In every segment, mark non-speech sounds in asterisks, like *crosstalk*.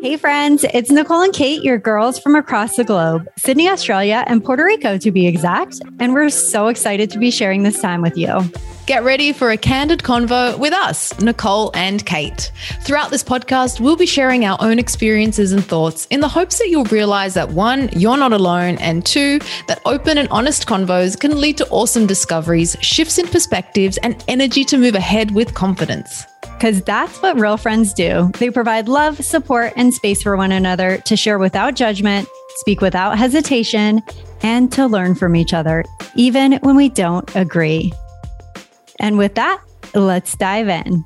Hey, friends, it's Nicole and Kate, your girls from across the globe, Sydney, Australia, and Puerto Rico to be exact. And we're so excited to be sharing this time with you. Get ready for a candid convo with us, Nicole and Kate. Throughout this podcast, we'll be sharing our own experiences and thoughts in the hopes that you'll realize that one, you're not alone, and two, that open and honest convos can lead to awesome discoveries, shifts in perspectives, and energy to move ahead with confidence because that's what real friends do. They provide love, support, and space for one another to share without judgment, speak without hesitation, and to learn from each other, even when we don't agree. And with that, let's dive in.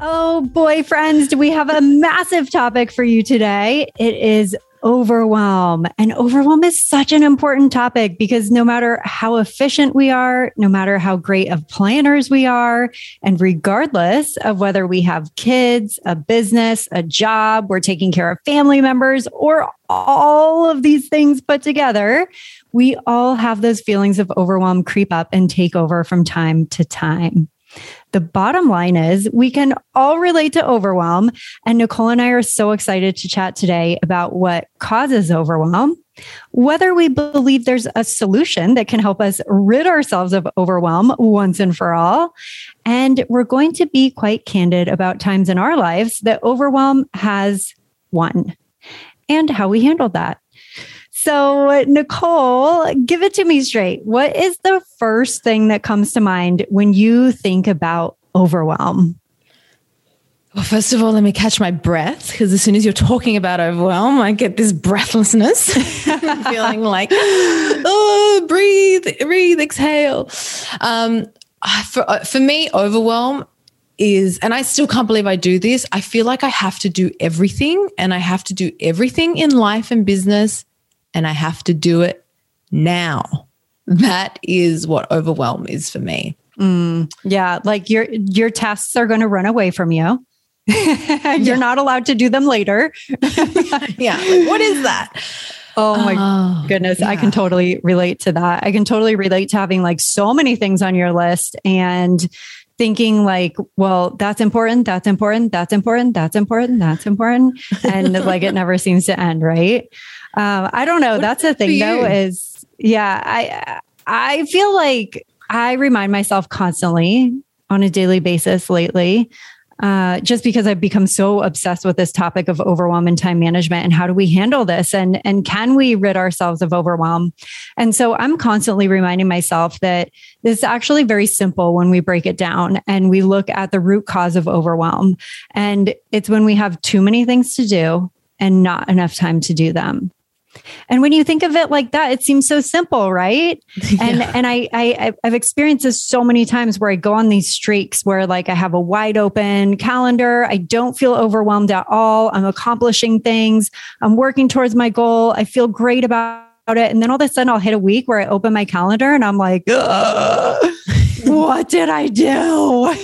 Oh boy, friends, do we have a massive topic for you today? It is overwhelm. And overwhelm is such an important topic because no matter how efficient we are, no matter how great of planners we are, and regardless of whether we have kids, a business, a job, we're taking care of family members, or all of these things put together, we all have those feelings of overwhelm creep up and take over from time to time. The bottom line is we can all relate to overwhelm. And Nicole and I are so excited to chat today about what causes overwhelm, whether we believe there's a solution that can help us rid ourselves of overwhelm once and for all. And we're going to be quite candid about times in our lives that overwhelm has won and how we handled that. So, Nicole, give it to me straight. What is the first thing that comes to mind when you think about overwhelm? Well, first of all, let me catch my breath because as soon as you're talking about overwhelm, I get this breathlessness, *laughs* feeling like, oh, breathe, breathe, exhale. Um, for, uh, for me, overwhelm is, and I still can't believe I do this. I feel like I have to do everything and I have to do everything in life and business and I have to do it now. That is what overwhelm is for me. Mm, yeah, like your your tasks are going to run away from you. *laughs* You're yeah. not allowed to do them later. *laughs* yeah, like, what is that? Oh my oh, goodness. Yeah. I can totally relate to that. I can totally relate to having like so many things on your list and thinking like, well, that's important, that's important, that's important, that's important, that's important. And like it *laughs* never seems to end, right? Um, I don't know. What That's the thing though, is yeah, I I feel like I remind myself constantly on a daily basis lately. Uh, just because I've become so obsessed with this topic of overwhelm and time management and how do we handle this and and can we rid ourselves of overwhelm? And so I'm constantly reminding myself that this is actually very simple when we break it down and we look at the root cause of overwhelm. And it's when we have too many things to do and not enough time to do them. And when you think of it like that, it seems so simple, right? *laughs* Yeah. And and I, I I've experienced this so many times where I go on these streaks where like I have a wide open calendar. I don't feel overwhelmed at all. I'm accomplishing things. I'm working towards my goal. I feel great about it. And then all of a sudden I'll hit a week where I open my calendar and I'm like, *laughs* what did I do?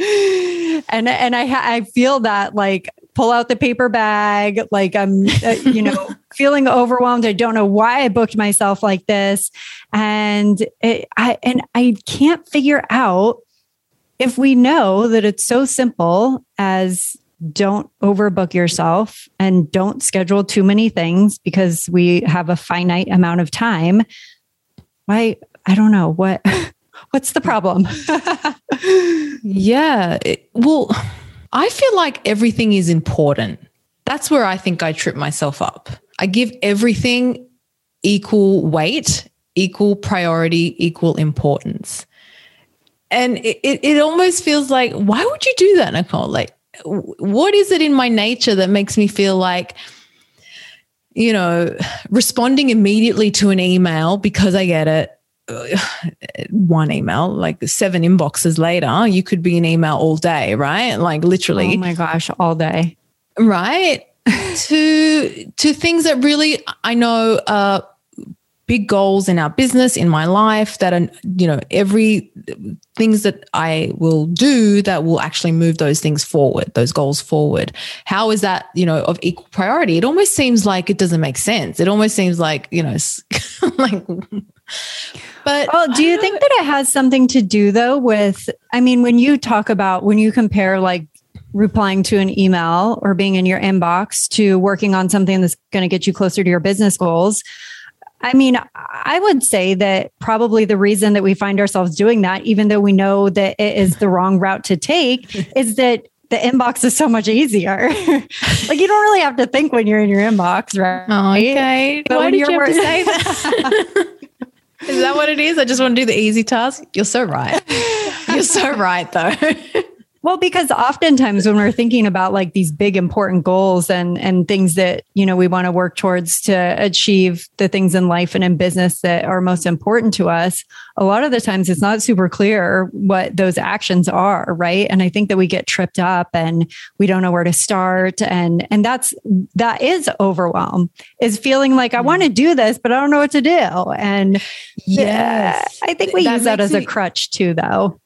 *laughs* and and I I feel that like pull out the paper bag like I'm uh, you know *laughs* feeling overwhelmed. I don't know why I booked myself like this. And it, I, and I can't figure out if we know that it's so simple as don't overbook yourself and don't schedule too many things because we have a finite amount of time. Why? I don't know what. *laughs* What's the problem? *laughs* yeah. It, well, I feel like everything is important. That's where I think I trip myself up. I give everything equal weight, equal priority, equal importance. And it, it, it almost feels like, why would you do that, Nicole? Like, what is it in my nature that makes me feel like, you know, *sighs* responding immediately to an email because I get it, *sighs* one email, like seven inboxes later, you could be an email all day, right? Like literally. Oh my gosh, all day. Right *laughs* to to things that really I know are big goals in our business, in my life that are, you know, every things that I will do that will actually move those things forward, those goals forward. How is that, you know, of equal priority? It almost seems like it doesn't make sense. It almost seems like, you know, *laughs* like but well, do you think that it has something to do though with I mean when you talk about when you compare like replying to an email or being in your inbox to working on something that's going to get you closer to your business goals. I mean, I would say that probably the reason that we find ourselves doing that, even though we know that it is the wrong route to take, *laughs* is that the inbox is so much easier. *laughs* like you don't really have to think when you're in your inbox, oh, right? Oh, okay. But Why did you have to say *laughs* that? Is that what it is? I just want to do the easy task. You're so right. You're so right, though. *laughs* Well, because oftentimes when we're thinking about like these big important goals and and things that, you know, we want to work towards to achieve the things in life and in business that are most important to us, a lot of the times it's not super clear what those actions are, right? And I think that we get tripped up and we don't know where to start and and that's that is overwhelm. Is feeling like I mm. want to do this but I don't know what to do. And yeah, I think we that use that as a crutch too though.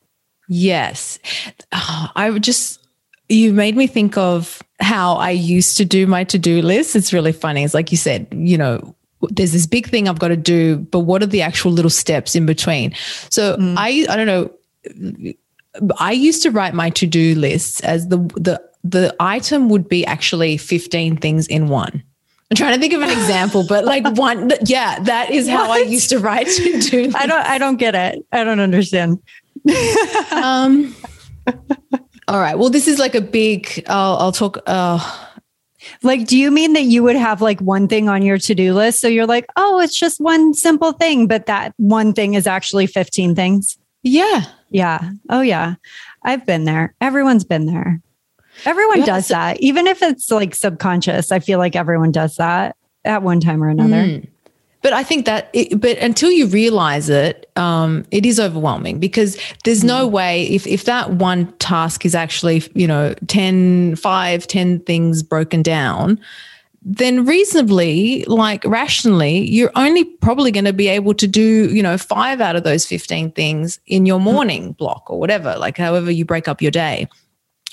Yes. Oh, I would just, you made me think of how I used to do my to do list. It's really funny. It's like you said, you know, there's this big thing I've got to do, but what are the actual little steps in between? So mm. I, I don't know. I used to write my to do lists as the, the, the item would be actually 15 things in one. I'm trying to think of an example, but like *laughs* one, yeah, that is how what? I used to write to do. I don't, I don't get it. I don't understand um, all right. Well, this is like a big. I'll, I'll talk. Uh, like, do you mean that you would have like one thing on your to do list? So you're like, oh, it's just one simple thing, but that one thing is actually 15 things? Yeah. Yeah. Oh, yeah. I've been there. Everyone's been there. Everyone does that. Even if it's like subconscious, I feel like everyone does that at one time or another. Mm. But I think that, it, but until you realize it, um, it is overwhelming because there's no mm. way if, if that one task is actually, you know, 10, 5, 10 things broken down, then reasonably, like rationally, you're only probably going to be able to do, you know, five out of those 15 things in your mm. morning block or whatever, like however you break up your day.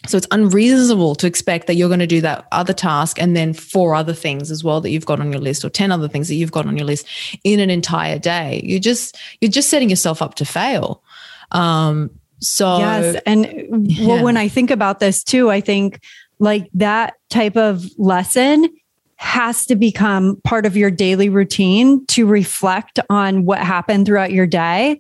So it's unreasonable to expect that you're going to do that other task and then four other things as well that you've got on your list or 10 other things that you've got on your list in an entire day. You're just you're just setting yourself up to fail. Um so Yes, and yeah. well when I think about this too, I think like that type of lesson has to become part of your daily routine to reflect on what happened throughout your day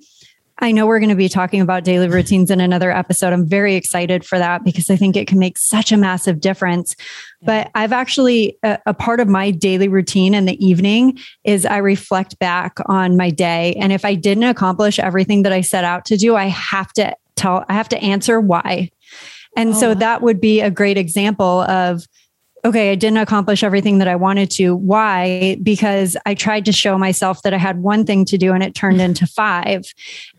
I know we're going to be talking about daily routines in another episode. I'm very excited for that because I think it can make such a massive difference. But I've actually, a, a, part of my daily routine in the evening is I reflect back on my day. And if I didn't accomplish everything that I set out to do, I have to tell, I have to answer why. And oh, so wow. that would be a great example of, okay, I didn't accomplish everything that I wanted to. Why? Because I tried to show myself that I had one thing to do and it turned mm. into five.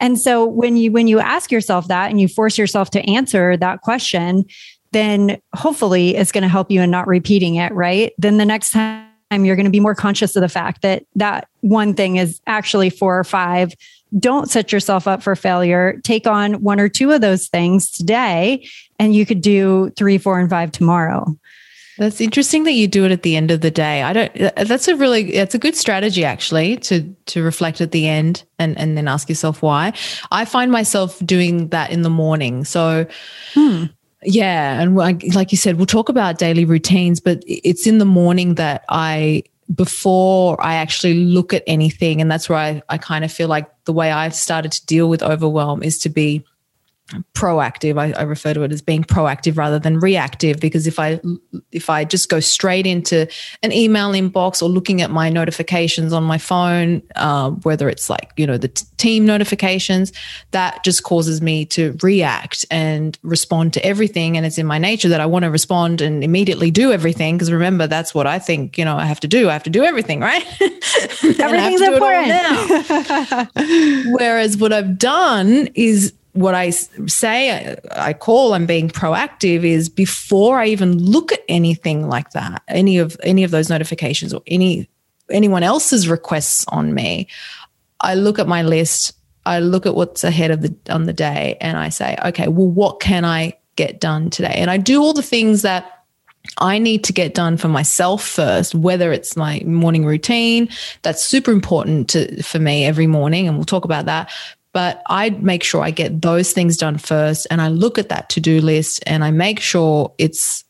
And so when you when you ask yourself that and you force yourself to answer that question, then hopefully it's going to help you in not repeating it, right? Then the next time you're going to be more conscious of the fact that that one thing is actually four or five. Don't set yourself up for failure. Take on one or two of those things today, and you could do three, four, and five tomorrow. That's interesting that you do it at the end of the day. I don't that's a really that's a good strategy actually to to reflect at the end and and then ask yourself why. I find myself doing that in the morning. So hmm. yeah, and like you said, we'll talk about daily routines, but it's in the morning that I before I actually look at anything and that's where I, I kind of feel like the way I've started to deal with overwhelm is to be proactive I, I, refer to it as being proactive rather than reactive because if i if i just go straight into an email inbox or looking at my notifications on my phone uh, whether it's like you know the t- team notifications that just causes me to react and respond to everything. And it's in my nature that i want to respond and immediately do everything because remember that's what i think you know i have to do. I have to do everything right? *laughs* Everything's important. *laughs* whereas what i've done is what I say, I call I'm being proactive is before I even look at anything like that, any of any of those notifications or any anyone else's requests on me, I look at my list, I look at what's ahead of the on the day, and I say, okay, well, what can I get done today? And I do all the things that I need to get done for myself first, whether it's my morning routine, that's super important to, for me every morning, and we'll talk about that but I make sure I get those things done first and I look at that to do list and I make sure it's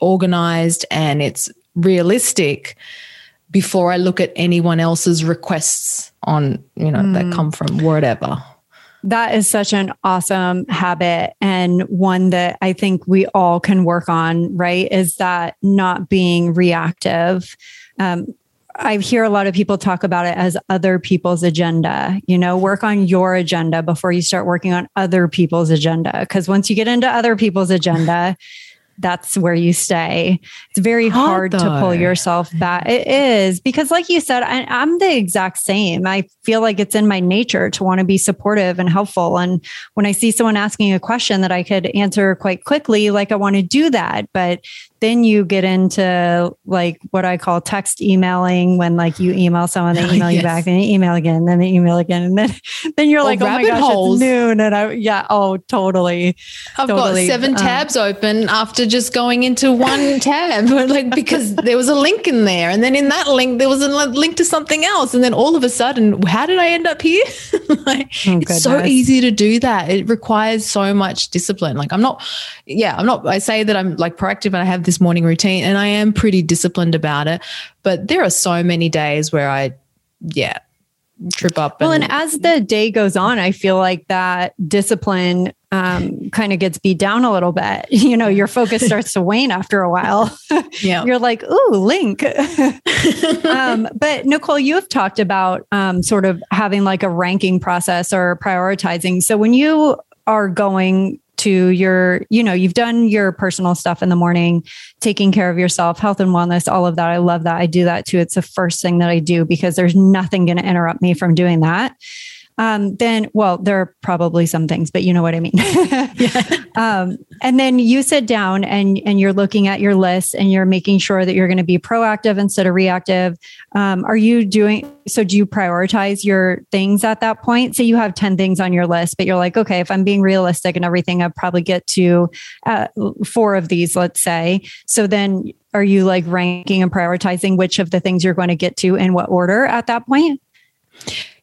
organized and it's realistic before I look at anyone else's requests on, you know, mm. that come from whatever. That is such an awesome habit and one that I think we all can work on, right? Is that not being reactive. Um, I hear a lot of people talk about it as other people's agenda. You know, work on your agenda before you start working on other people's agenda. Because once you get into other people's agenda, that's where you stay. It's very hard, hard to pull yourself back. It is because, like you said, I, I'm the exact same. I feel like it's in my nature to want to be supportive and helpful. And when I see someone asking a question that I could answer quite quickly, like I want to do that. But then you get into like what I call text emailing when like you email someone, they *laughs* email yes. you back, then you email again, then they email again. And then, *laughs* then you're like, oh my gosh, holes. it's noon. And I, yeah, oh, totally. I've totally. got seven um, tabs open after just going into one *laughs* tab, like because there was a link in there. And then in that link, there was a link to something else. And then all of a sudden, how did I end up here? like, oh, it's so easy to do that. It requires so much discipline. Like I'm not, yeah, I'm not, I say that I'm like proactive and I have this this morning routine and I am pretty disciplined about it. But there are so many days where I, yeah, trip up. And, well, and as the day goes on, I feel like that discipline um, kind of gets beat down a little bit. *laughs* You know, your focus *laughs* starts to wane after a while. *laughs* Yeah. You're like, ooh, link. um, but Nicole, you have talked about um, sort of having like a ranking process or prioritizing. So when you are going to your, you know, you've done your personal stuff in the morning, taking care of yourself, health and wellness, all of that. I love that. I do that too. It's the first thing that I do because there's nothing going to interrupt me from doing that um, then well, there are probably some things, but you know what I mean. *laughs* yeah. um, and then you sit down and and you're looking at your list and you're making sure that you're going to be proactive instead of reactive. Um, are you doing so? Do you prioritize your things at that point? Say you have ten things on your list, but you're like, okay, if I'm being realistic and everything, I'll probably get to uh, four of these, let's say. So then, are you like ranking and prioritizing which of the things you're going to get to in what order at that point?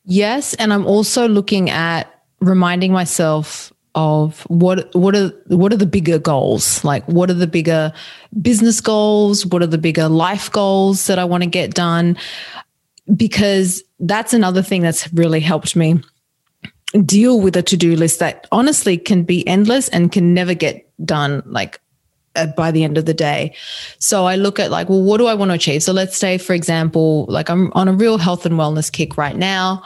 Yes, and I'm also looking at reminding myself of what what are what are the bigger goals? Like what are the bigger business goals? What are the bigger life goals that I want to get done? Because that's another thing that's really helped me deal with a to-do list that honestly can be endless and can never get done like by the end of the day. So I look at like, well, what do I want to achieve? So let's say, for example, like I'm on a real health and wellness kick right now.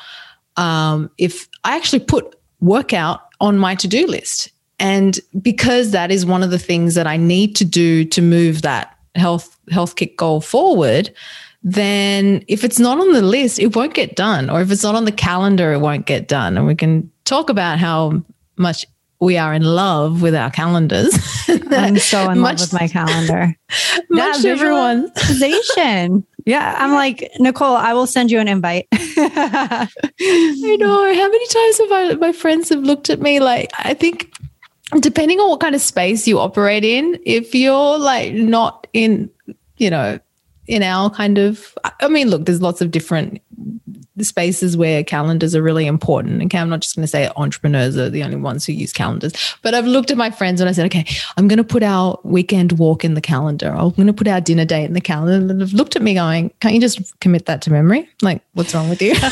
Um, if I actually put workout on my to do list, and because that is one of the things that I need to do to move that health health kick goal forward, then if it's not on the list, it won't get done. Or if it's not on the calendar, it won't get done. And we can talk about how much we are in love with our calendars. *laughs* I'm so in much, love with my calendar. *laughs* Much yeah, visualization. *laughs* yeah, I'm like Nicole. I will send you an invite. I know. How many times have I, my friends have looked at me like I think, depending on what kind of space you operate in, if you're like not in, you know, in our kind of, I mean, look, there's lots of different the spaces where calendars are really important. Okay, I'm not just going to say entrepreneurs are the only ones who use calendars, but I've looked at my friends and I said, okay, I'm going to put our weekend walk in the calendar. I'm going to put our dinner date in the calendar. And they've looked at me going, can't you just commit that to memory? Like, what's wrong with you? *laughs*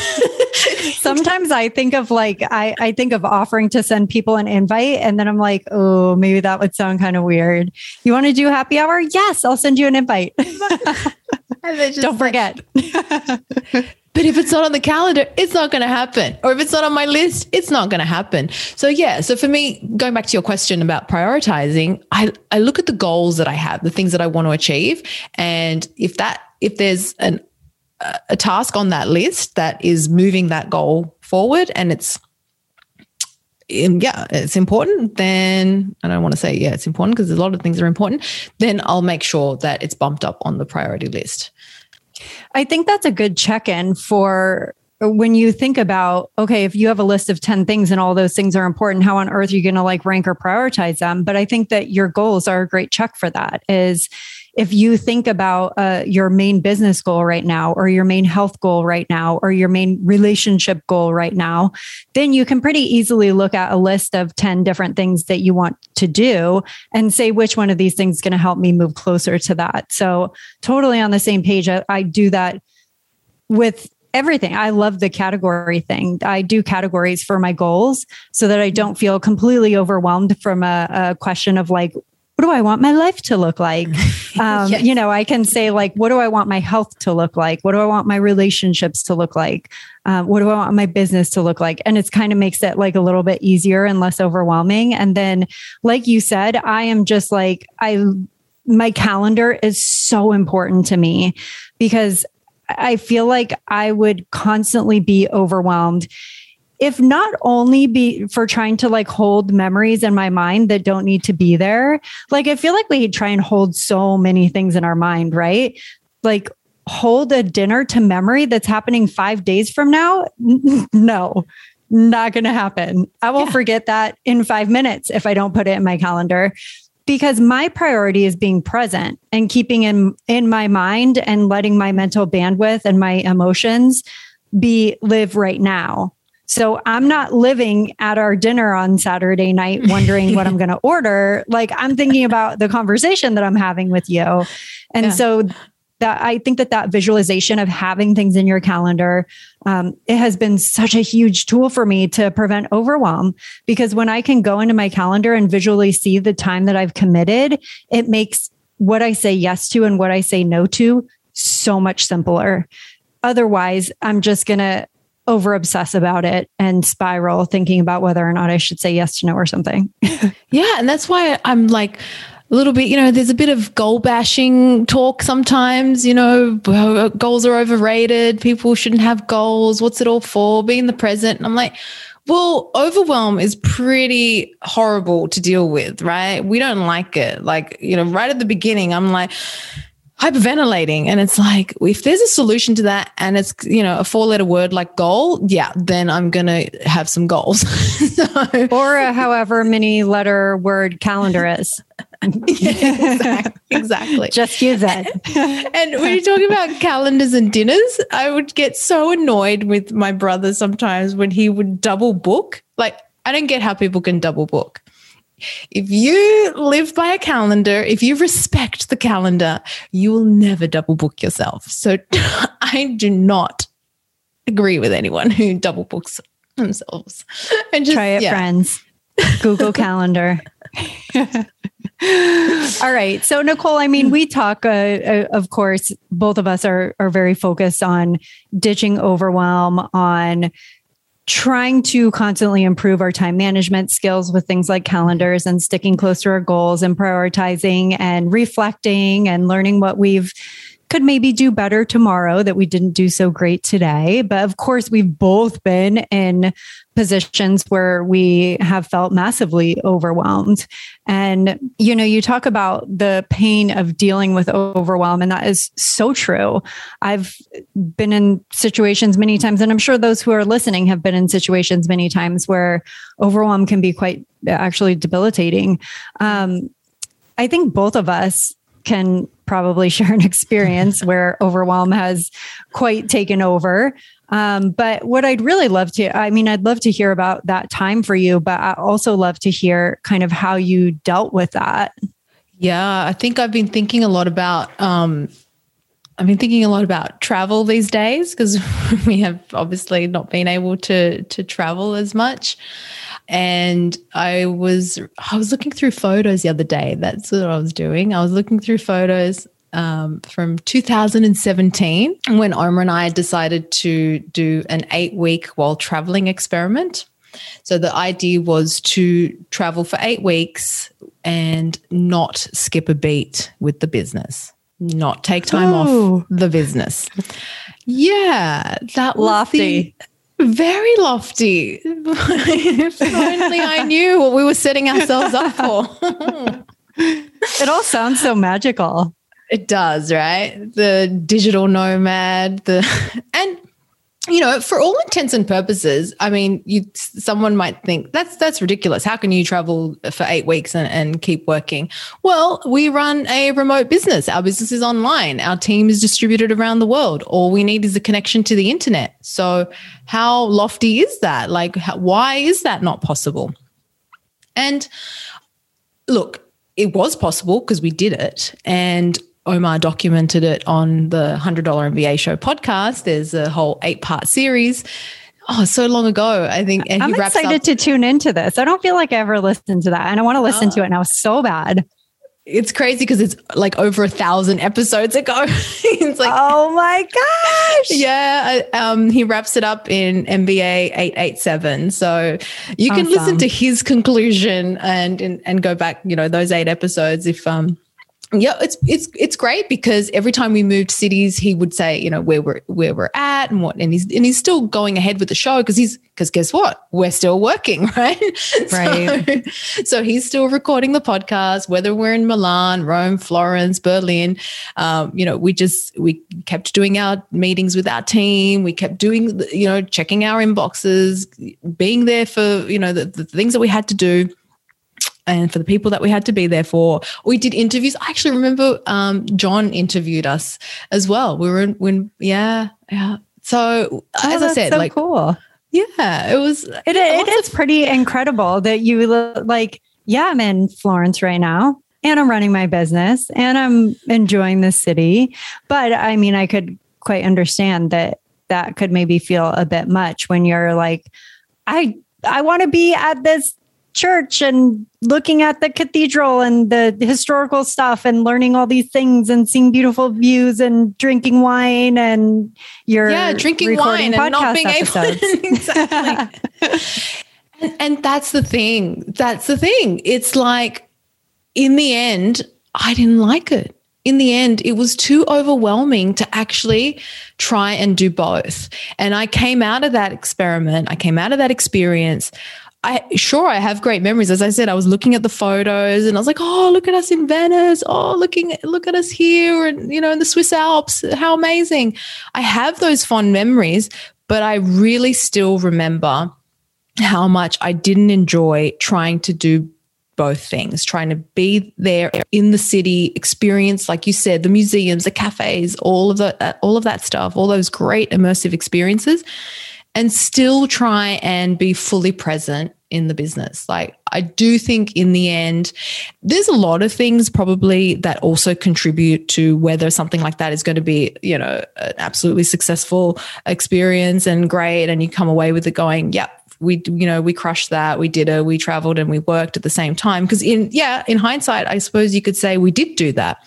*laughs* Sometimes I think of like, I, I think of offering to send people an invite and then I'm like, oh, maybe that would sound kind of weird. You want to do happy hour? Yes, I'll send you an invite. *laughs* Don't forget. But if it's not on the calendar, it's not going to happen. Or if it's not on my list, it's not going to happen. So yeah, so for me, going back to your question about prioritizing, I, I look at the goals that I have, the things that I want to achieve. And if that, if there's an, a task on that list that is moving that goal forward and it's um, yeah, it's important, then I don't want to say, yeah, it's important because a lot of things are important, then I'll make sure that it's bumped up on the priority list. I think that's a good check in for when you think about, okay, if you have a list of 10 things and all those things are important, how on earth are you going to like rank or prioritize them? But I think that your goals are a great check for that is if you think about uh, your main business goal right now, or your main health goal right now, or your main relationship goal right now, then you can pretty easily look at a list of 10 different things that you want to do and say which one of these things is going to help me move closer to that. So, totally on the same page. I, I do that with everything. I love the category thing. I do categories for my goals so that I don't feel completely overwhelmed from a, a question of like, what do I want my life to look like? *laughs* Um, yes. You know, I can say, like, what do I want my health to look like? What do I want my relationships to look like? Um, what do I want my business to look like? And it's kind of makes it like a little bit easier and less overwhelming. And then, like you said, I am just like, I, my calendar is so important to me because I feel like I would constantly be overwhelmed if not only be for trying to like hold memories in my mind that don't need to be there like i feel like we try and hold so many things in our mind right like hold a dinner to memory that's happening 5 days from now *laughs* no not going to happen i will yeah. forget that in 5 minutes if i don't put it in my calendar because my priority is being present and keeping in in my mind and letting my mental bandwidth and my emotions be live right now. So I'm not living at our dinner on Saturday night wondering what I'm *laughs* going to order. Like I'm thinking about the conversation that I'm having with you. And yeah. so that I think that that visualization of having things in your calendar, um, it has been such a huge tool for me to prevent overwhelm. Because when I can go into my calendar and visually see the time that I've committed, it makes what I say yes to and what I say no to so much simpler. Otherwise, I'm just gonna over obsess about it and spiral thinking about whether or not I should say yes to no or something. *laughs* yeah. And that's why I'm like, a little bit, you know, there's a bit of goal bashing talk sometimes, you know, goals are overrated. People shouldn't have goals. What's it all for? Being the present. And I'm like, well, overwhelm is pretty horrible to deal with, right? We don't like it. Like, you know, right at the beginning, I'm like, hyperventilating and it's like if there's a solution to that and it's you know a four letter word like goal yeah then i'm gonna have some goals *laughs* so. or a however many letter word calendar is *laughs* exactly, exactly. Just use it. *laughs* and when you talk about calendars and dinners, I would get so annoyed with my brother sometimes when he would double book. Like, I don't get how people can double book. If you live by a calendar, if you respect the calendar, you will never double book yourself. So *laughs* I do not agree with anyone who double books themselves. And just, Try it, yeah. friends. Google *laughs* Calendar. All right. So, Nicole, I mean, we talk, uh, uh, of course, both of us are, are very focused on ditching overwhelm, on trying to constantly improve our time management skills with things like calendars and sticking close to our goals and prioritizing and reflecting and learning what we've could maybe do better tomorrow that we didn't do so great today. But of course, we've both been in positions where we have felt massively overwhelmed. And, you know, you talk about the pain of dealing with overwhelm, and that is so true. I've been in situations many times, and I'm sure those who are listening have been in situations many times where overwhelm can be quite actually debilitating. Um, I think both of us can probably *laughs* share an experience *laughs* where overwhelm has quite taken over. Um, but what I'd really love to, I mean, I'd love to hear about that time for you, but I also love to hear kind of how you dealt with that. Yeah, I think I've been thinking a lot about, um, I've been thinking a lot about travel these days because *laughs* we have obviously not been able to to travel as much and I was I was looking through photos the other day. That's what I was doing. I was looking through photos um, from 2017 when Omar and I decided to do an eight week while traveling experiment. So the idea was to travel for eight weeks and not skip a beat with the business, not take time oh. off the business. Yeah, that was lofty. Very lofty. if only I *laughs* knew what we were setting ourselves up for. *laughs* it all sounds so magical. It does, right? The digital nomad, the and you know, for all intents and purposes, I mean, you someone might think that's that's ridiculous. How can you travel for eight weeks and, and keep working? Well, we run a remote business. Our business is online. Our team is distributed around the world. All we need is a connection to the internet. So, how lofty is that? Like, how, why is that not possible? And look, it was possible because we did it, and Omar documented it on the $100 MBA show podcast. There's a whole eight part series. Oh, so long ago. I think. And I'm excited up- to tune into this. I don't feel like I ever listened to that. And I want to listen to it now so bad. It's crazy because it's like over a thousand episodes ago. *laughs* it's like, oh my gosh. *laughs* Yeah. Um, he wraps it up in MBA 887. So you can awesome. listen to his conclusion and, and, and go back, you know, those eight episodes if, um, yeah, it's it's it's great because every time we moved cities, he would say, you know, where we're where we're at and what, and he's and he's still going ahead with the show because he's because guess what, we're still working, *laughs* right? Right. So, so, he's still recording the podcast, whether we're in Milan, Rome, Florence, Berlin. Um, you know, we just we kept doing our meetings with our team. We kept doing, you know, checking our inboxes, being there for you know the, the things that we had to do and for the people that we had to be there for. We did interviews. I actually remember um, John interviewed us as well. We were in, when, yeah, yeah. So oh, as I said, so like, cool. Yeah, it was. It, it is pretty incredible that you like. Yeah, I'm in Florence right now, and I'm running my business, and I'm enjoying the city. But I mean, I could quite understand that that could maybe feel a bit much when you're like, I I want to be at this church and looking at the cathedral and the historical stuff and learning all these things and seeing beautiful views and drinking wine and you're yeah drinking wine and not being episodes. able *laughs* exactly. *laughs* And, and that's the thing. That's the thing. It's like in the end i didn't like it. In the end, it was too overwhelming to actually try and do both. And I came out of that experiment, I came out of that experience I sure I have great memories. As I said, I was looking at the photos and I was like, oh, look at us in Venice. Oh, looking, look at us here and you know, in the Swiss Alps. How amazing. I have those fond memories, but I really still remember how much I didn't enjoy trying to do both things, trying to be there in the city, experience, like you said, the museums, the cafes, all of the, uh, all of that stuff, all those great immersive experiences and still try and be fully present in the business. Like, I do think in the end, there's a lot of things probably that also contribute to whether something like that is going to be, you know, an absolutely successful experience and great. And you come away with it going, yep. We, you know, we crushed that. We did it. We traveled and we worked at the same time. Because in, yeah, in hindsight, I suppose you could say we did do that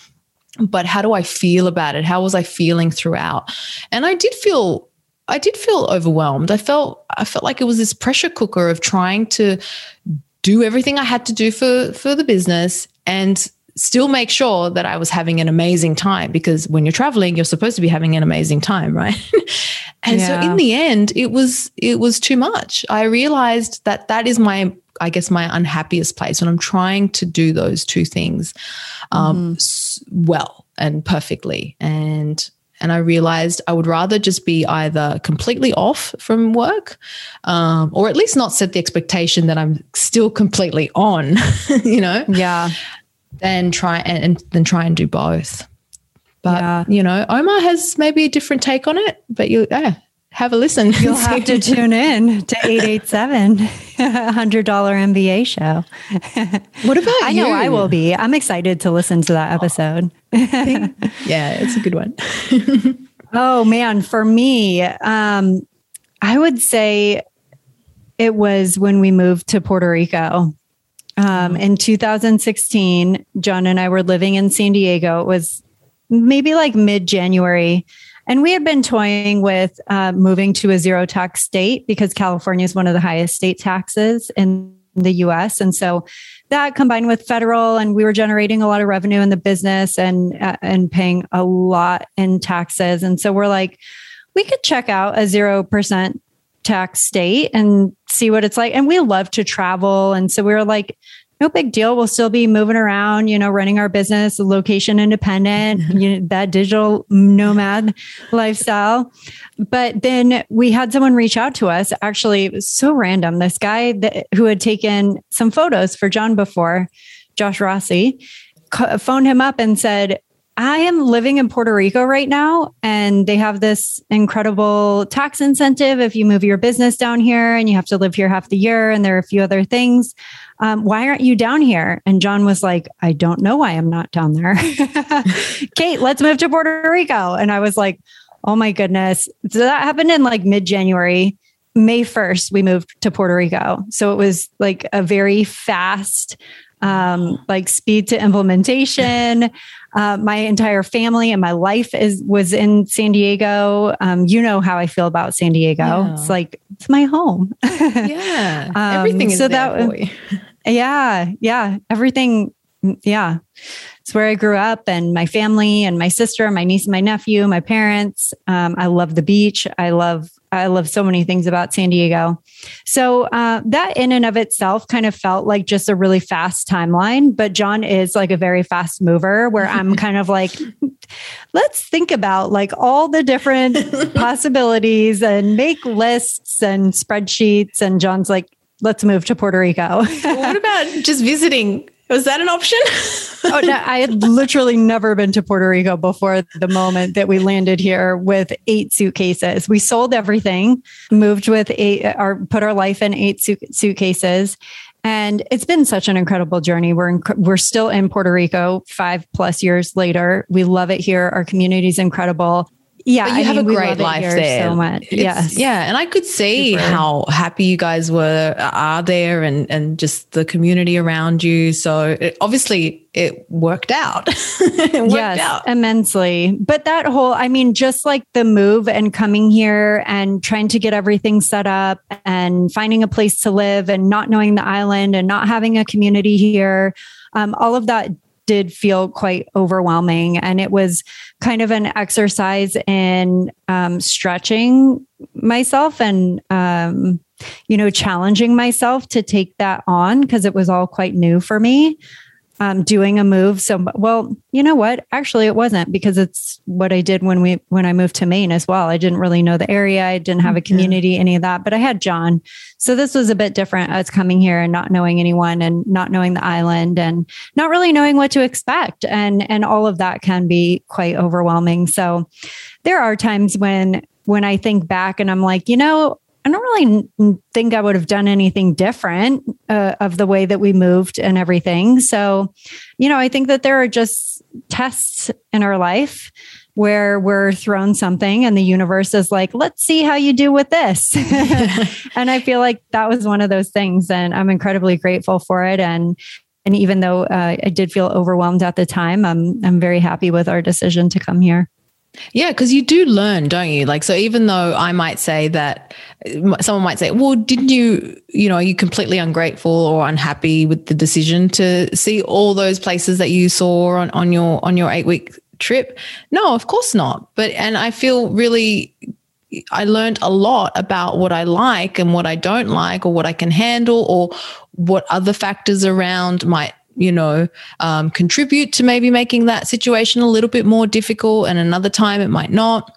but how do I feel about it? How was I feeling throughout? And I did feel I did feel overwhelmed. I felt I felt like it was this pressure cooker of trying to do everything I had to do for for the business and still make sure that I was having an amazing time because when you're traveling you're supposed to be having an amazing time, *laughs* right? and yeah. so in the end it was it was too much. I realized that that is my I guess my unhappiest place when I'm trying to do those two things um, mm-hmm. well and perfectly and and I realized I would rather just be either completely off from work um, or at least not set the expectation that I'm still completely on, *laughs* you know? Yeah. Than try and, and then try and do both. But, yeah. you know, Omar has maybe a different take on it, but you, yeah, have a listen. You'll *laughs* have to tune in to 887 $100 MBA show. What about I know I will be. I'm excited to listen to that episode. yeah, it's a good one. *laughs* oh man, for me, um, I would say it was when we moved to Puerto Rico. Um, in 2016, John and I were living in San Diego. It was maybe like mid January. And we had been toying with uh, moving to a zero tax state because California is one of the highest state taxes in the US. And so that combined with federal, and we were generating a lot of revenue in the business and, uh, and paying a lot in taxes. And so we're like, we could check out a 0% tax state and see what it's like. And we love to travel. And so we were like, no big deal. We'll still be moving around, you know, running our business, location independent, *laughs* you know, that digital nomad lifestyle. But then we had someone reach out to us. Actually, it was so random. This guy that, who had taken some photos for John before, Josh Rossi, phoned him up and said, I am living in Puerto Rico right now, and they have this incredible tax incentive if you move your business down here and you have to live here half the year. And there are a few other things. Um, why aren't you down here? And John was like, I don't know why I'm not down there. *laughs* Kate, let's move to Puerto Rico. And I was like, oh my goodness. So that happened in like mid January. May 1st, we moved to Puerto Rico. So it was like a very fast, um, like speed to implementation. Uh, my entire family and my life is was in San Diego. Um, you know how I feel about San Diego. Yeah. It's like it's my home. *laughs* yeah, um, everything is so that. *laughs* Yeah, yeah, everything. Yeah, it's where I grew up, and my family, and my sister, my niece, and my nephew, my parents. Um, I love the beach. I love I love so many things about San Diego. So uh, that in and of itself kind of felt like just a really fast timeline. But John is like a very fast mover where I'm *laughs* kind of like, let's think about like all the different *laughs* possibilities and make lists and spreadsheets. And John's like, let's move to Puerto Rico. what about just visiting was that an option? *laughs* oh, no, I had literally never been to Puerto Rico before the moment that we landed here with eight suitcases. We sold everything, moved with eight, or put our life in eight suitcases. And it's been such an incredible journey. We're we're still in Puerto Rico five plus years later. We love it here. Our community is incredible yeah, but you I have mean, a great life there. So much. Yes. Yeah. And I could see Super. how happy you guys were, are there and, and just the community around you. So it, obviously it worked out. *laughs* it worked yes, out. immensely. But that whole, I mean, just like the move and coming here and trying to get everything set up and finding a place to live and not knowing the island and not having a community here. Um, all of that did feel quite overwhelming. And it was kind of an exercise in um, stretching myself and, um, you know, challenging myself to take that on because it was all quite new for me um, doing a move. So, well, you know what? Actually, it wasn't because it's what I did when we when I moved to Maine as well. I didn't really know the area. I didn't have a community, yeah. any of that. But I had John, so this was a bit different. I was coming here and not knowing anyone, and not knowing the island, and not really knowing what to expect, and and all of that can be quite overwhelming. So, there are times when when I think back and I'm like, you know, I don't really think I would have done anything different uh, of the way that we moved and everything. So, you know, I think that there are just tests in our life where we're thrown something and the universe is like, let's see how you do with this. *laughs* and I feel like that was one of those things. And I'm incredibly grateful for it. And and even though uh, I did feel overwhelmed at the time, I'm I'm very happy with our decision to come here. Yeah, because you do learn, don't you? Like, so even though I might say that someone might say, well, didn't you, you know, are you completely ungrateful or unhappy with the decision to see all those places that you saw on, on your on your eight week trip? No, of course not. But and I feel really I learned a lot about what I like and what I don't like, or what I can handle, or what other factors around might you know, um, contribute to maybe making that situation a little bit more difficult. And another time it might not.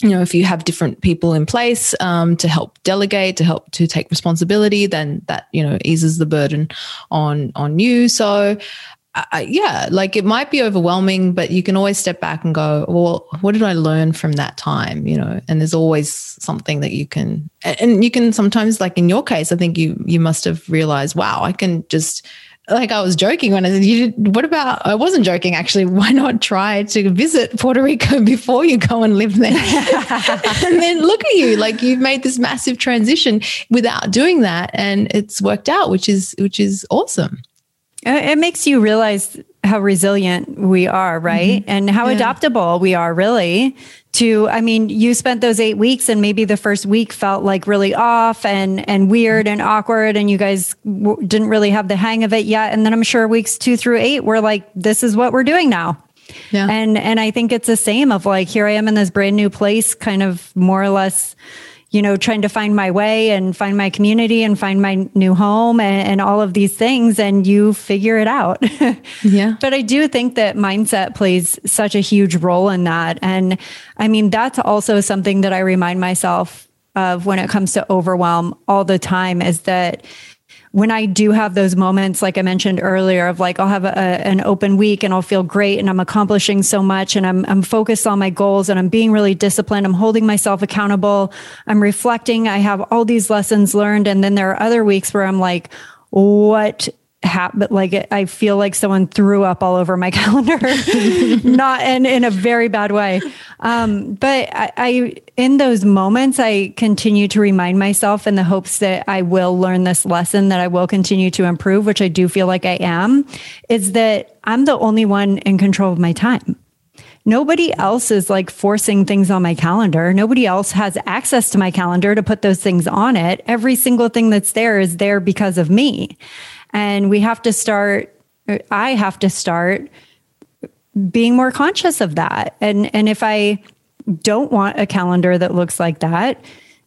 You know, if you have different people in place um, to help delegate, to help to take responsibility, then that you know eases the burden on on you. So, uh, yeah, like it might be overwhelming, but you can always step back and go, well, what did I learn from that time? You know, and there's always something that you can, and you can sometimes, like in your case, I think you you must have realized, wow, I can just like I was joking when I said, you did, what about, I wasn't joking actually. *laughs* Why not try to visit Puerto Rico *laughs* before you go and live there? *laughs* and then look at you, like you've made this massive transition without doing that. And it's worked out, which is, which is awesome. It makes you realize how resilient we are, right? Mm-hmm. And how yeah. adaptable we are, really. To, I mean, you spent those eight weeks, and maybe the first week felt like really off and and weird and awkward, and you guys w- didn't really have the hang of it yet. And then I'm sure weeks two through eight, we're like, this is what we're doing now. Yeah. And and I think it's the same of like, here I am in this brand new place, kind of more or less you know, trying to find my way and find my community and find my new home and, and all of these things. And you figure it out. *laughs* yeah. But I do think that mindset plays such a huge role in that. And I mean, that's also something that I remind myself of when it comes to overwhelm all the time is that when I do have those moments, like I mentioned earlier, of like I'll have a, an open week and I'll feel great and I'm accomplishing so much and I'm I'm focused on my goals and I'm being really disciplined. I'm holding myself accountable. I'm reflecting. I have all these lessons learned, and then there are other weeks where I'm like, what happened like i feel like someone threw up all over my *laughs* calendar *laughs* not in, in a very bad way um, but I, I in those moments i continue to remind myself in the hopes that i will learn this lesson that i will continue to improve which i do feel like i am is that i'm the only one in control of my time Nobody else is like forcing things on my calendar. Nobody else has access to my calendar to put those things on it. Every single thing that's there is there because of me. And we have to start, I have to start being more conscious of that. And, and if I don't want a calendar that looks like that,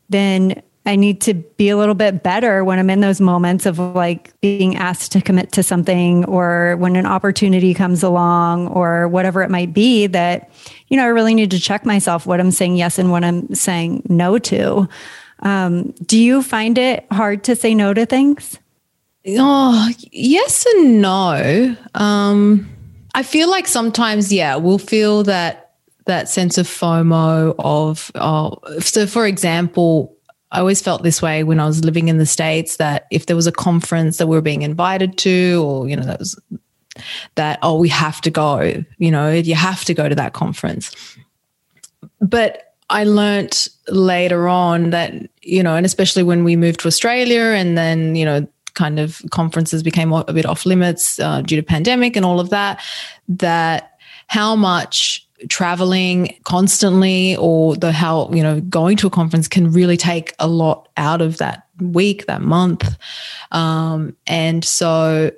then I need to be a little bit better when I'm in those moments of like being asked to commit to something or when an opportunity comes along or whatever it might be that, you know, I really need to check myself what I'm saying yes and what I'm saying no to. Um, do you find it hard to say no to things? Oh, yes and no. Um, I feel like sometimes, yeah, we'll feel that that sense of FOMO of, oh, so for example, I always felt this way when I was living in the States that if there was a conference that we were being invited to, or, you know, that was that, oh, we have to go, you know, you have to go to that conference. But I learned later on that, you know, and especially when we moved to Australia and then, you know, kind of conferences became a bit off limits uh, due to pandemic and all of that, that how much traveling constantly or the how you know going to a conference can really take a lot out of that week that month. Um, and so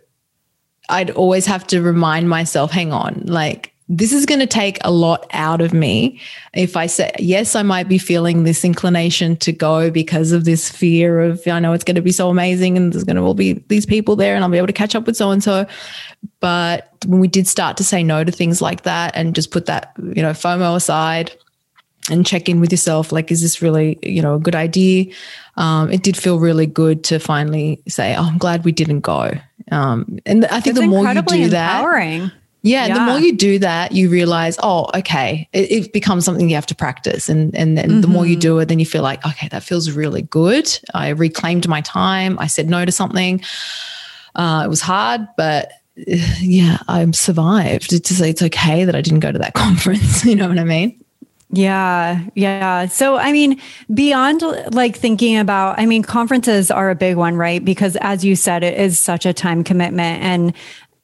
i'd always have to remind myself hang on like this is going to take a lot out of me. If I say, yes, I might be feeling this inclination to go because of this fear of, I know it's going to be so amazing and there's going to all be these people there and I'll be able to catch up with so and so. But when we did start to say no to things like that and just put that, you know, FOMO aside and check in with yourself, like, is this really, you know, a good idea? Um, it did feel really good to finally say, oh, I'm glad we didn't go. Um, and I think it's the more you do empowering. that, yeah, yeah. the more you do that, you realize, oh, okay, it, it becomes something you have to practice. And, and then mm-hmm. the more you mm-hmm. do it, then you feel like, okay, that feels really good. I reclaimed my time. I said no to something. Uh, it was hard, but *sighs* yeah, I'm survived. It's, it's okay that I didn't go to that *laughs* conference. you know what I mean? Yeah, yeah. So, I mean, beyond like thinking about, I mean, conferences are a big one, right? Because as you said, it is such a time commitment. And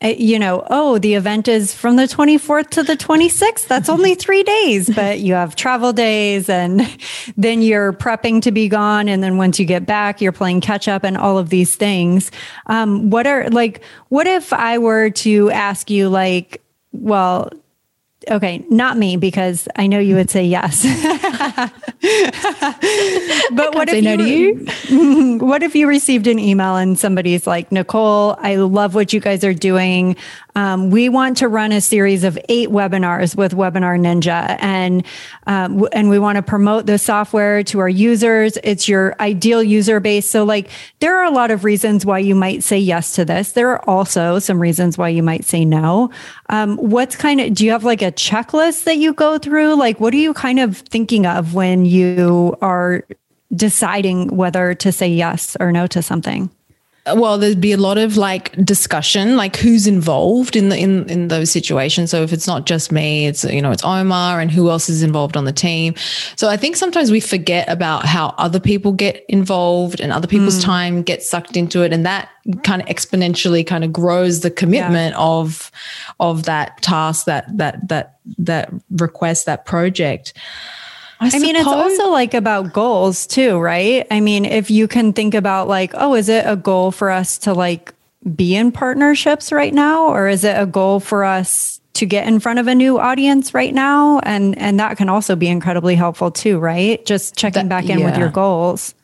you know, oh, the event is from the 24th to the 26th. That's only *laughs* three days, but you have travel days and *laughs* then you're prepping to be gone. And then once you get back, you're playing catch up and all of these things. Um, what are like, what if I were to ask you, like, well, okay, not me because I know you would say yes. *laughs* but what if no to you? *laughs* what if you received an email and somebody's like, Nicole, I love what you guys are doing. Um, we want to run a series of eight webinars with Webinar Ninja, and um, and we want to promote the software to our users. It's your ideal user base. So, like, there are a lot of reasons why you might say yes to this. There are also some reasons why you might say no. Um, what's kind of do you have like a checklist that you go through? Like, what are you kind of thinking of when you are deciding whether to say yes or no to something? Well there'd be a lot of like discussion like who's involved in the in in those situations so if it's not just me it's you know it's omar and who else is involved on the team so i think sometimes we forget about how other people get involved and other people's mm. time gets sucked into it and that kind of exponentially kind of grows the commitment yeah. of of that task that that that that request that project I, I mean, it's also like about goals too, right? I mean, if you can think about like, oh, is it a goal for us to like be in partnerships right now? Or is it a goal for us to get in front of a new audience right now and and that can also be incredibly helpful too right just checking that, back in yeah. with your goals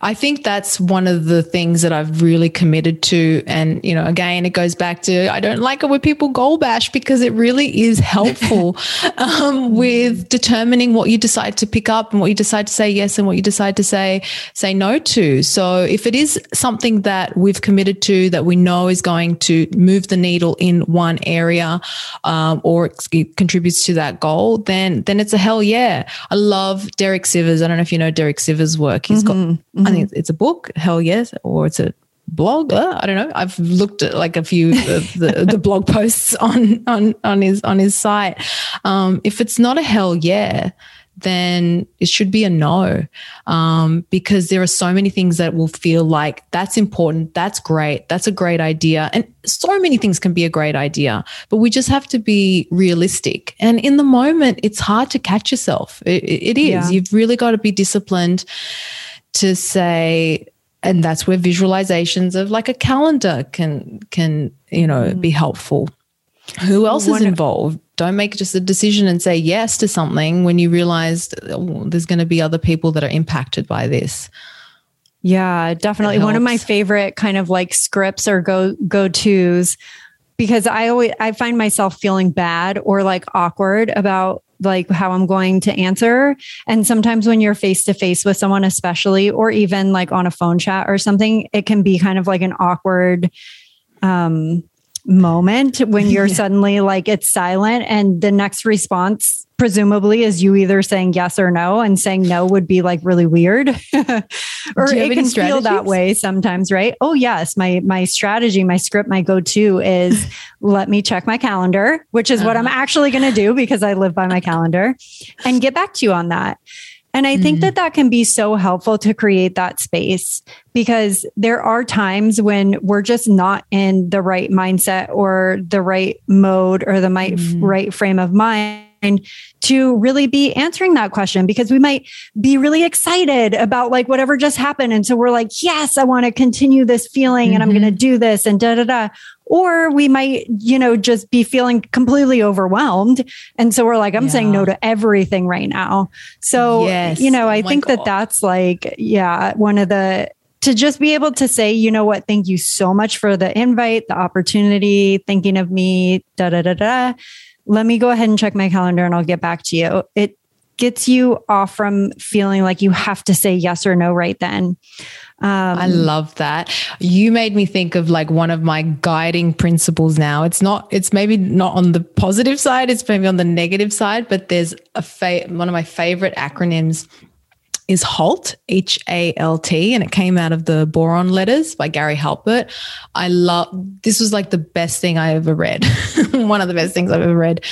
I think that's one of the things that I've really committed to. And, you know, again, it goes back to I don't like it when people goal bash because it really is helpful *laughs* um, with determining what you decide to pick up and what you decide to say yes and what you decide to say say no to. So if it is something that we've committed to that we know is going to move the needle in one area um, or it contributes to that goal, then then it's a hell yeah. I love Derek Sivers. I don't know if you know Derek Sivers' work. He's mm-hmm. got Mm-hmm. I think it's, it's a book, hell yes, or it's a blog. Uh, I don't know. I've looked at like a few of the, *laughs* the blog posts on on on his on his site. Um, if it's not a hell yeah, then it should be a no. Um, because there are so many things that will feel like that's important. That's great. That's a great idea. And so many things can be a great idea but we just have to be realistic. And in the moment it's hard to catch yourself. It, it is. Yeah. you've really got to be disciplined to say and that's where visualizations of like a calendar can can you know mm. be helpful. Who else is involved? Don't make just a decision and say yes to something when you realize oh, there's going to be other people that are impacted by this. Yeah definitely. One of my favorite kind of like scripts or go go to's because i always i find myself feeling bad or like awkward about like how I'm going to answer. And sometimes when you're face to face with someone, especially, or even like on a phone chat or something, it can be kind of like an awkward, um, moment when you're *laughs* yeah. suddenly like it's silent and the next response presumably is you either saying yes or no and saying no would be like really weird *laughs* or it can feel that way sometimes right oh yes my my strategy my script my go-to is *laughs* let me check my calendar which is uh-huh. what i'm uh-huh. actually going to do because i live by my calendar and get back to you on that and I think mm. that that can be so helpful to create that space because there are times when we're just not in the right mindset or the right mode or the mm. right frame of mind to really be answering that question because we might be really excited about like whatever just happened. And so we're like, yes, I want to continue this feeling mm-hmm. and I'm going to mm-hmm. do this and da da da or we might, you know, just be feeling completely overwhelmed. And so we're like, I'm yeah. saying no to everything right now. So, yes. you know, I oh think God. that that's like, yeah, one of the, to just be able to say, you know what, thank you so much for the invite, the opportunity, thinking of me, da da da da. Let me go ahead and check my calendar and I'll get back to you. It gets you off from feeling like you have to say yes or no right then. Um, I love that. You made me think of like one of my guiding principles now. It's not, it's maybe not on the positive side, it's maybe on the negative side, but there's a fa- one of my favorite acronyms is HALT, H A L T, and it came out of the Boron Letters by Gary Halbert. I love this was like the best thing I ever read, *laughs* one of the best things I've ever read,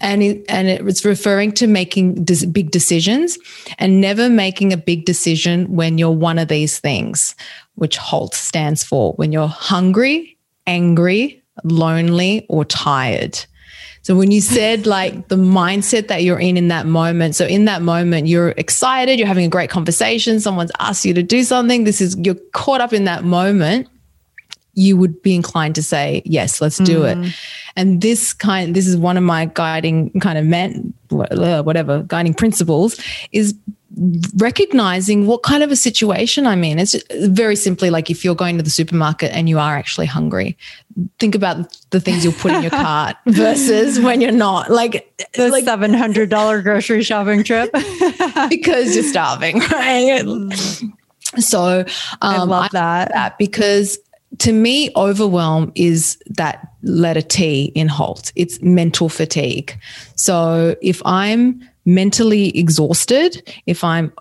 and it, and it was referring to making des- big decisions and never making a big decision when you're one of these things, which HALT stands for when you're hungry, angry, lonely, or tired. So when you said like the mindset that you're in in that moment, so in that moment you're excited, you're having a great conversation, someone's asked you to do something, this is you're caught up in that moment, you would be inclined to say, "Yes, let's do mm. it." And this kind this is one of my guiding kind of men whatever, guiding principles is recognizing what kind of a situation I'm in. It's very simply like if you're going to the supermarket and you are actually hungry, think about the things you'll put in your cart *laughs* versus when you're not. Like the like, seven hundred dollar grocery shopping trip *laughs* because you're starving, *laughs* right? So um, I love that. that because to me, overwhelm is that letter T in HALT. It's mental fatigue. So if I'm mentally exhausted, if I'm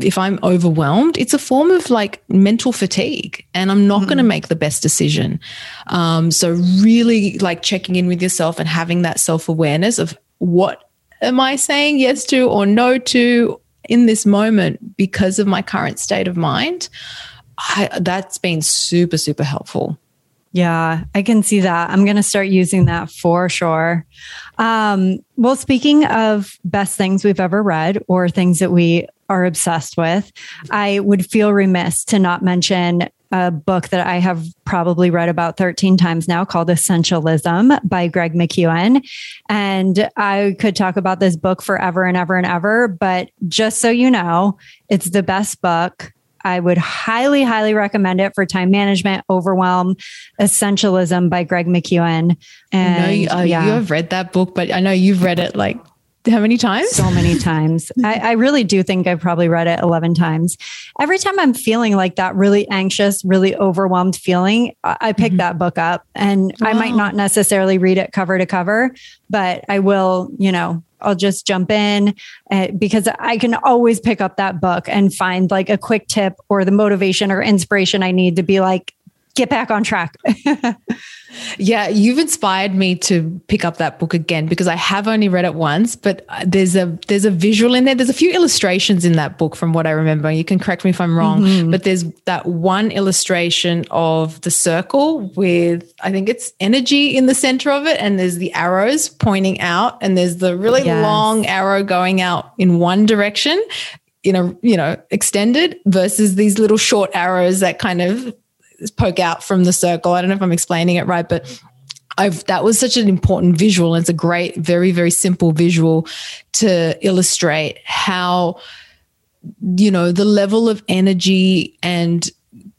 if I'm overwhelmed, it's a form of like mental fatigue and I'm not mm-hmm. going to make the best decision. Um, so, really like checking in with yourself and having that self awareness of what am I saying yes to or no to in this moment because of my current state of mind. I, that's been super, super helpful. Yeah, I can see that. I'm going to start using that for sure. Um, well, speaking of best things we've ever read or things that we are obsessed with, I would feel remiss to not mention a book that I have probably read about 13 times now called Essentialism by Greg McKeown. And I could talk about this book forever and ever and ever. But just so you know, it's the best book. I would highly, highly recommend it for time management, overwhelm, essentialism by Greg McKeown. And you, uh, yeah. you have read that book, but I know you've read it like how many times? So many *laughs* times. I, I, really do think I've probably read it 11 times. Every time I'm feeling like that really anxious, really overwhelmed feeling, I, pick mm-hmm. that book up and I might not necessarily read it cover to cover, but I will, you know, I'll just jump in uh, because I can always pick up that book and find like a quick tip or the motivation or inspiration I need to be like, get back on track. *laughs* yeah, you've inspired me to pick up that book again because I have only read it once, but there's a there's a visual in there. There's a few illustrations in that book from what I remember. You can correct me if I'm wrong, mm-hmm. but there's that one illustration of the circle with I think it's energy in the center of it and there's the arrows pointing out and there's the really yes. long arrow going out in one direction in a you know extended versus these little short arrows that kind of poke out from the circle. I don't know if I'm explaining it right, but I've, that was such an important visual. It's a great, very, very simple visual to illustrate how, you know, the level of energy and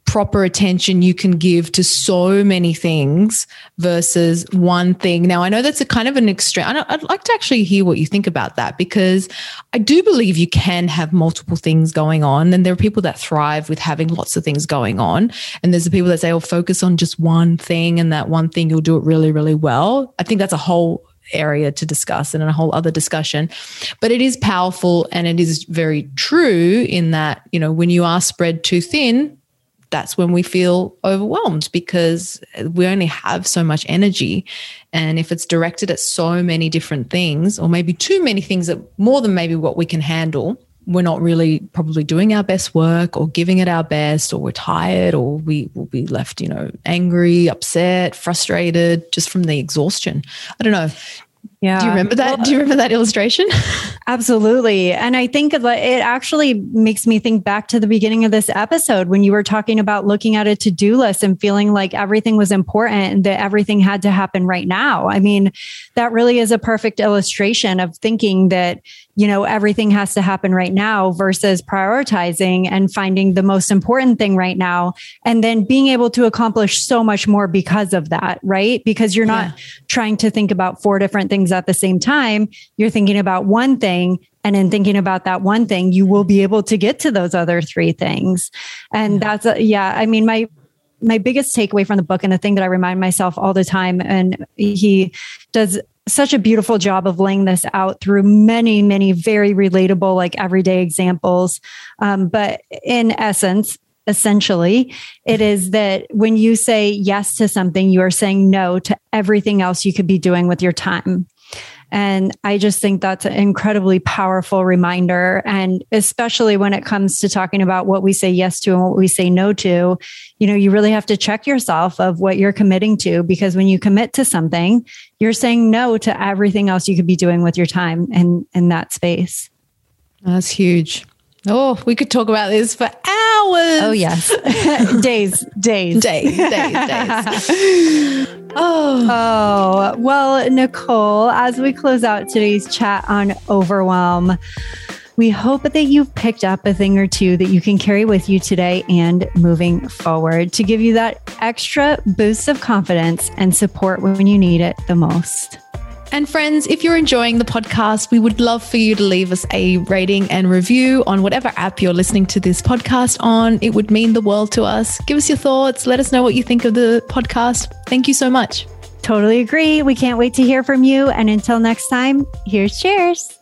proper attention you can give to so many things versus one thing. Now, I know that's a kind of an extreme. I'd like to actually hear what you think about that because I do believe you can have multiple things going on. And there are people that thrive with having lots of things going on. And there's the people that say, oh, focus on just one thing and that one thing you'll do it really, really well. I think that's a whole area to discuss and a whole other discussion. But it is powerful and it is very true in that, you know, when you are spread too thin, that's when we feel overwhelmed because we only have so much energy. And if it's directed at so many different things, or maybe too many things that more than maybe what we can handle, we're not really probably doing our best work or giving it our best, or we're tired, or we will be left, you know, angry, upset, frustrated just from the exhaustion. I don't know. Yeah. Do you remember that? Do you remember that illustration? *laughs* Absolutely. And I think it actually makes me think back to the beginning of this episode when you were talking about looking at a to do list and feeling like everything was important and that everything had to happen right now. I mean, that really is a perfect illustration of thinking that you know, everything has to happen right now versus prioritizing and finding the most important thing right now. And then being able to accomplish so much more because of that, right? Because you're not yeah. trying to think about four different things at the same time. You're thinking about one thing. And in thinking about that one thing, you will be able to get to those other three things. And that's, a, yeah, I mean, my, my biggest takeaway from the book and the thing that I remind myself all the time, and he does such a beautiful job of laying this out through many, many very relatable, like everyday examples. Um, but in essence, essentially, it is that when you say yes to something, you are saying no to everything else you could be doing with your time. And I just think that's an incredibly powerful reminder. And especially when it comes to talking about what we say yes to and what we say no to, you know, you really have to check yourself of what you're committing to, because when you commit to something, you're saying no to everything else you could be doing with your time and in that space. That's huge. Oh, we could talk about this for hours. Oh, yes. *laughs* days, days, days, days, days. *laughs* oh. oh, well, Nicole, as we close out today's chat on overwhelm, we hope that you've picked up a thing or two that you can carry with you today and moving forward to give you that extra boost of confidence and support when you need it the most. And friends, if you're enjoying the podcast, we would love for you to leave us a rating and review on whatever app you're listening to this podcast on. It would mean the world to us. Give us your thoughts. Let us know what you think of the podcast. Thank you so much. Totally agree. We can't wait to hear from you. And until next time, here's cheers.